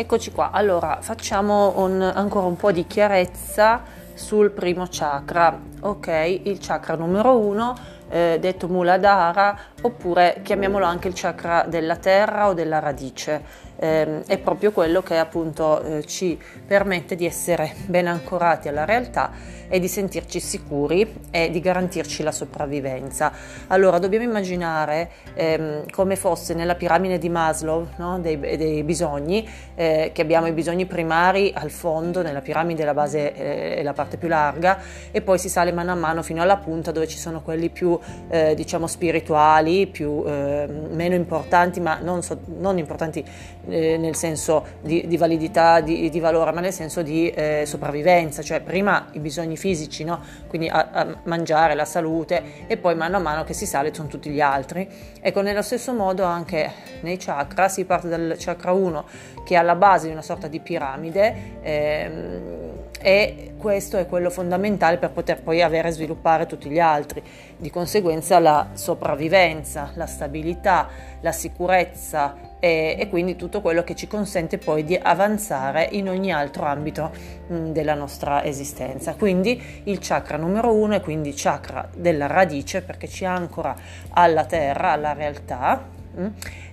Eccoci qua, allora facciamo un, ancora un po' di chiarezza sul primo chakra, ok? Il chakra numero uno, eh, detto Muladhara, oppure chiamiamolo anche il chakra della terra o della radice eh, è proprio quello che appunto eh, ci permette di essere ben ancorati alla realtà e di sentirci sicuri e di garantirci la sopravvivenza. Allora dobbiamo immaginare ehm, come fosse nella piramide di Maslow no? dei, dei, bisogni, eh, che abbiamo i bisogni primari al fondo, nella piramide la base eh, è la parte più larga e poi si sale mano a mano fino alla punta dove ci sono quelli più eh, diciamo spirituali, più, ehm, meno importanti ma non, so, non importanti eh, nel senso di, di validità, di, di, valore, ma nel senso di eh, sopravvivenza, cioè prima i bisogni fisici, no? quindi a, a mangiare, la salute e poi mano a mano che si sale sono tutti gli altri. Ecco, nello stesso modo anche nei chakra si parte dal chakra 1 che è alla base di una sorta di piramide ehm, e questo è quello fondamentale per poter poi avere e sviluppare tutti gli altri. Di conseguenza la sopravvivenza, la stabilità, la sicurezza, e, e, quindi tutto quello che ci consente poi di avanzare in ogni altro ambito della nostra esistenza. Quindi il chakra numero uno è quindi chakra della radice perché ci ancora alla terra, alla realtà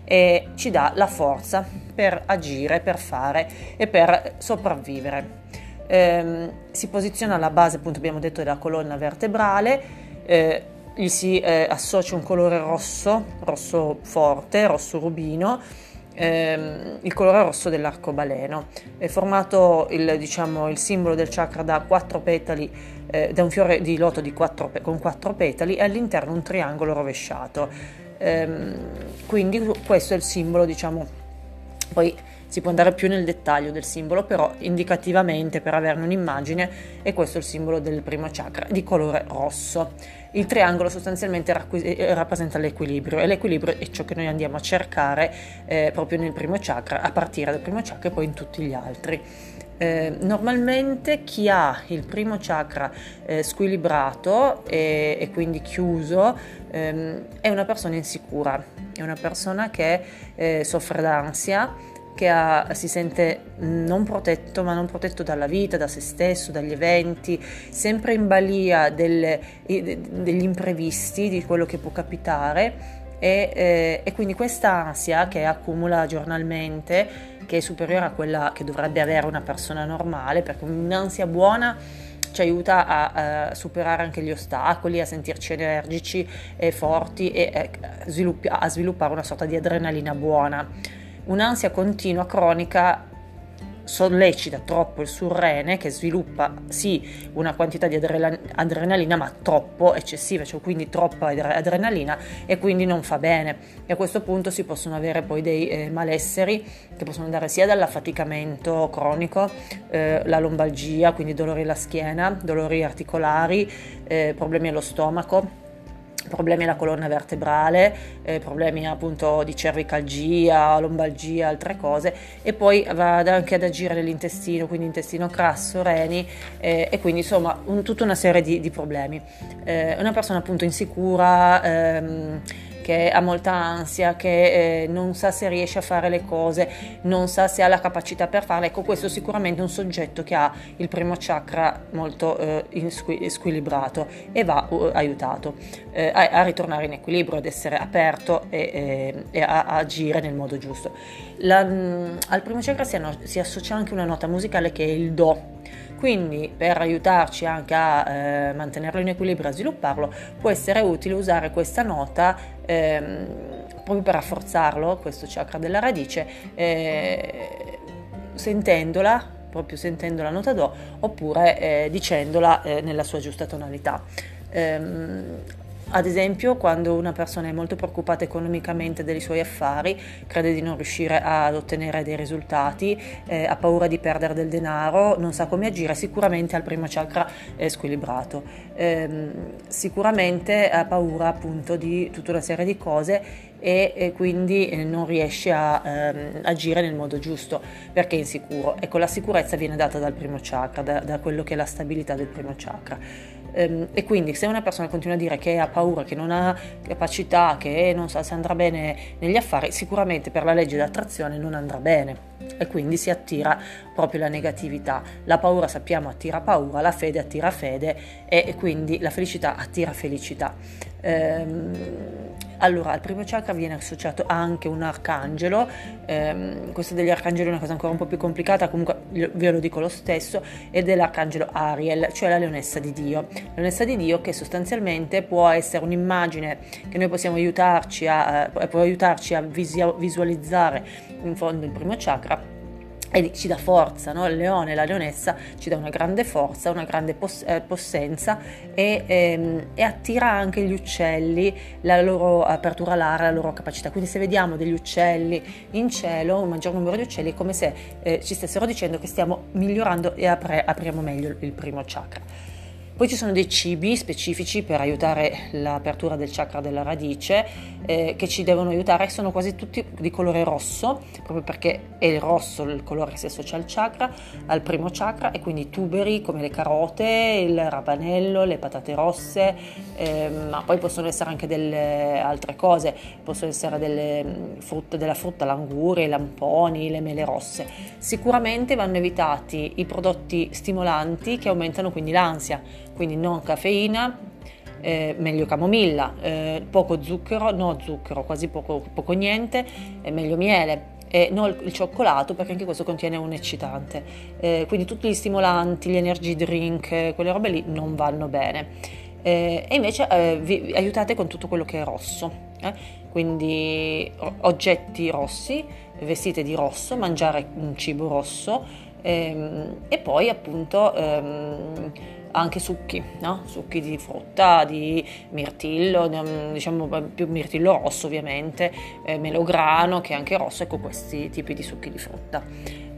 e ci dà la forza per agire, per fare e per sopravvivere. Eh, si posiziona alla base, appunto abbiamo detto, della colonna vertebrale. Eh, gli si eh, associa un colore rosso, rosso forte, rosso rubino, ehm, il colore rosso dell'arcobaleno. È formato il, diciamo, il simbolo del chakra da quattro petali, eh, da un fiore di loto di quattro, con quattro petali e all'interno un triangolo rovesciato. Ehm, quindi questo è il simbolo, diciamo, poi si può andare più nel dettaglio del simbolo, però indicativamente per averne un'immagine è questo il simbolo del primo chakra di colore rosso. Il triangolo sostanzialmente eh, rappresenta l'equilibrio e l'equilibrio è ciò che noi andiamo a cercare eh, proprio nel primo chakra, a partire dal primo chakra e poi in tutti gli altri. Eh, normalmente chi ha il primo chakra eh, squilibrato e, e, quindi chiuso ehm, è una persona insicura, è una persona che eh, soffre d'ansia, che ha, si sente non protetto, ma non protetto dalla vita, da se stesso, dagli eventi, sempre in balia delle, degli imprevisti, di quello che può capitare. E, eh, e quindi questa ansia che accumula giornalmente, che è superiore a quella che dovrebbe avere una persona normale, perché un'ansia buona ci aiuta a, a, superare anche gli ostacoli, a sentirci energici e forti e, e a sviluppare una sorta di adrenalina buona. Un'ansia continua, cronica, sollecita troppo il surrene che sviluppa sì una quantità di adrenalina ma troppo eccessiva, cioè quindi troppa adrenalina e quindi non fa bene. E a questo punto si possono avere poi dei eh, malesseri che possono andare sia dall'affaticamento cronico, eh, la lombalgia, quindi dolori alla schiena, dolori articolari, eh, problemi allo stomaco problemi alla colonna vertebrale, eh, problemi appunto di cervicalgia, lombalgia, altre cose e poi va anche ad agire nell'intestino, quindi intestino grasso, reni eh, e quindi insomma un, tutta una serie di, di problemi. Eh, una persona appunto insicura, ehm, che ha molta ansia, che eh, non sa se riesce a fare le cose, non sa se ha la capacità per farle. Ecco, questo è sicuramente un soggetto che ha il primo chakra molto eh, squilibrato e va uh, aiutato eh, a, a, ritornare in equilibrio, ad essere aperto e, e a, a, agire nel modo giusto. La, mm, al primo chakra si, si associa anche una nota musicale che è il Do quindi per aiutarci anche a eh, mantenerlo in equilibrio e a svilupparlo può essere utile usare questa nota ehm, proprio per rafforzarlo, questo chakra della radice, eh, sentendola proprio sentendo la nota Do oppure eh, dicendola eh, nella sua giusta tonalità. Ehm, ad esempio, quando una persona è molto preoccupata economicamente dei suoi affari, crede di non riuscire ad ottenere dei risultati, eh, ha paura di perdere del denaro, non sa come agire, sicuramente al primo chakra è squilibrato. Eh, sicuramente ha paura appunto di tutta una serie di cose e, e quindi eh, non riesce a ehm, agire nel modo giusto perché è insicuro. Ecco, la sicurezza viene data dal primo chakra, da, da quello che è la stabilità del primo chakra. Ehm, e quindi se una persona continua a dire che ha paura, che non ha capacità, che non sa se andrà bene negli affari, sicuramente per la legge d'attrazione non andrà bene e quindi si attira proprio la negatività. La paura sappiamo attira paura, la fede attira fede e, quindi la felicità attira felicità. Ehm, allora, al primo chakra viene associato anche un arcangelo, ehm, questo degli arcangeli è una cosa ancora un po' più complicata, comunque ve lo dico lo stesso, ed è l'arcangelo Ariel, cioè la leonessa di Dio. Leonessa di Dio che sostanzialmente può essere un'immagine che noi possiamo aiutarci a, eh, può aiutarci a visualizzare in fondo il primo chakra e ci dà forza, no? il leone, la leonessa ci dà una grande forza, una grande pos- eh, possenza e, ehm, e, attira anche gli uccelli, la loro apertura all'aria, la loro capacità. Quindi se vediamo degli uccelli in cielo, un maggior numero di uccelli, è come se eh, ci stessero dicendo che stiamo migliorando e apre- apriamo meglio il primo chakra. Poi ci sono dei cibi specifici per aiutare l'apertura del chakra della radice eh, che ci devono aiutare, sono quasi tutti di colore rosso, proprio perché è il rosso il colore che si associa al chakra, al primo chakra e quindi tuberi come le carote, il rabanello, le patate rosse, eh, ma poi possono essere anche delle altre cose, possono essere delle mm, frutta, della frutta, l'anguria, i lamponi, le mele rosse. Sicuramente vanno evitati i prodotti stimolanti che aumentano quindi l'ansia quindi non caffeina, eh, meglio camomilla, eh, poco zucchero, no zucchero, quasi poco, poco niente, eh, meglio miele. E non il cioccolato perché anche questo contiene un eccitante. Eh, quindi tutti gli stimolanti, gli energy drink, quelle robe lì non vanno bene. Eh, e invece eh, vi aiutate con tutto quello che è rosso. Quindi oggetti rossi, vestite di rosso, mangiare un cibo rosso ehm, e poi appunto ehm, anche succhi, no? succhi di frutta, di mirtillo, diciamo più mirtillo rosso ovviamente, eh, melograno che è anche rosso, ecco questi tipi di succhi di frutta.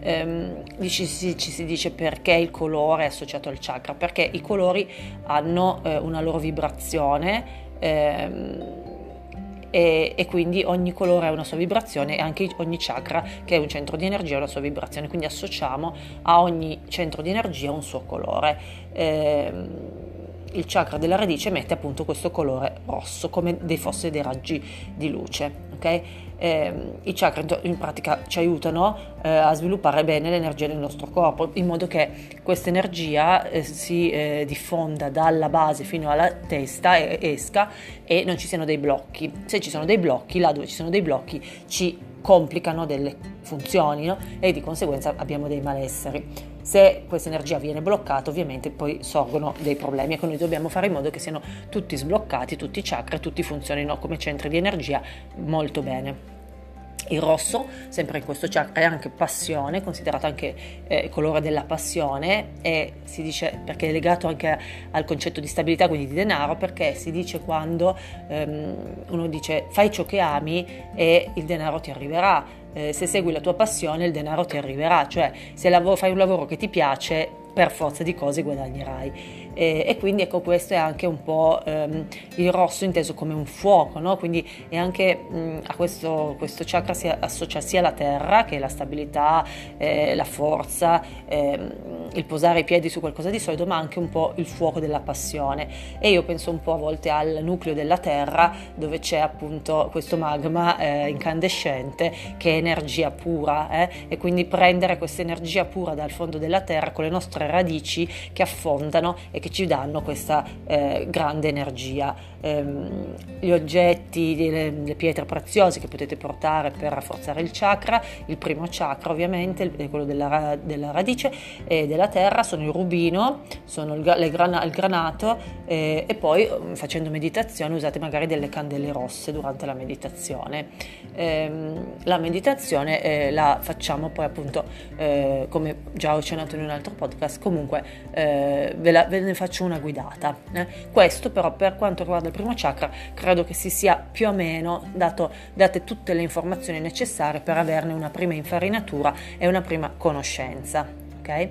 Ehm, ci, si, ci, si, dice perché il colore è associato al chakra, perché i colori hanno eh, una loro vibrazione. Ehm, e, e, quindi ogni colore ha una sua vibrazione e anche ogni chakra che è un centro di energia ha una sua vibrazione, quindi associamo a ogni centro di energia un suo colore. Eh, il chakra della radice emette appunto questo colore rosso come dei fosse dei raggi di luce. Okay? Eh, I chakra in pratica ci aiutano eh, a sviluppare bene l'energia del nostro corpo in modo che questa energia eh, si eh, diffonda dalla base fino alla testa e esca e non ci siano dei blocchi. Se ci sono dei blocchi, là dove ci sono dei blocchi ci complicano delle funzioni no? e di conseguenza abbiamo dei malesseri. Se questa energia viene bloccata ovviamente poi sorgono dei problemi ecco noi dobbiamo fare in modo che siano tutti sbloccati, tutti i chakra, tutti funzionino come centri di energia molto bene. Il rosso, sempre in questo chakra, è anche passione, considerato anche eh, colore della passione e si dice perché è legato anche al concetto di stabilità, quindi di denaro, perché si dice quando ehm, uno dice fai ciò che ami e il denaro ti arriverà. Eh, se segui la tua passione il denaro ti arriverà, cioè se lavoro, fai un lavoro che ti piace per forza di cose guadagnerai. E, e quindi ecco questo è anche un po' ehm, il rosso inteso come un fuoco, no? quindi è anche mh, a questo, questo chakra si associa sia la terra che la stabilità, eh, la forza, ehm, il posare i piedi su qualcosa di solido, ma anche un po' il fuoco della passione. E io penso un po' a volte al nucleo della terra dove c'è appunto questo magma eh, incandescente che energia pura eh? e quindi prendere questa energia pura dal fondo della terra con le nostre radici che affondano e che ci danno questa eh, grande energia. Ehm, gli oggetti, le, le, pietre preziose che potete portare per rafforzare il chakra, il primo chakra ovviamente, quello della, della radice e della terra, sono il rubino, sono il, grana, il granato eh, e poi mm, facendo meditazione usate magari delle candele rosse durante la meditazione. Ehm, la meditazione eh, la facciamo poi appunto eh, come già ho accennato in un altro podcast, comunque eh, ve, la, ve, ne faccio una guidata. Eh. Questo però per quanto riguarda il primo chakra credo che si sia più o meno dato, date tutte le informazioni necessarie per averne una prima infarinatura e una prima conoscenza. ok?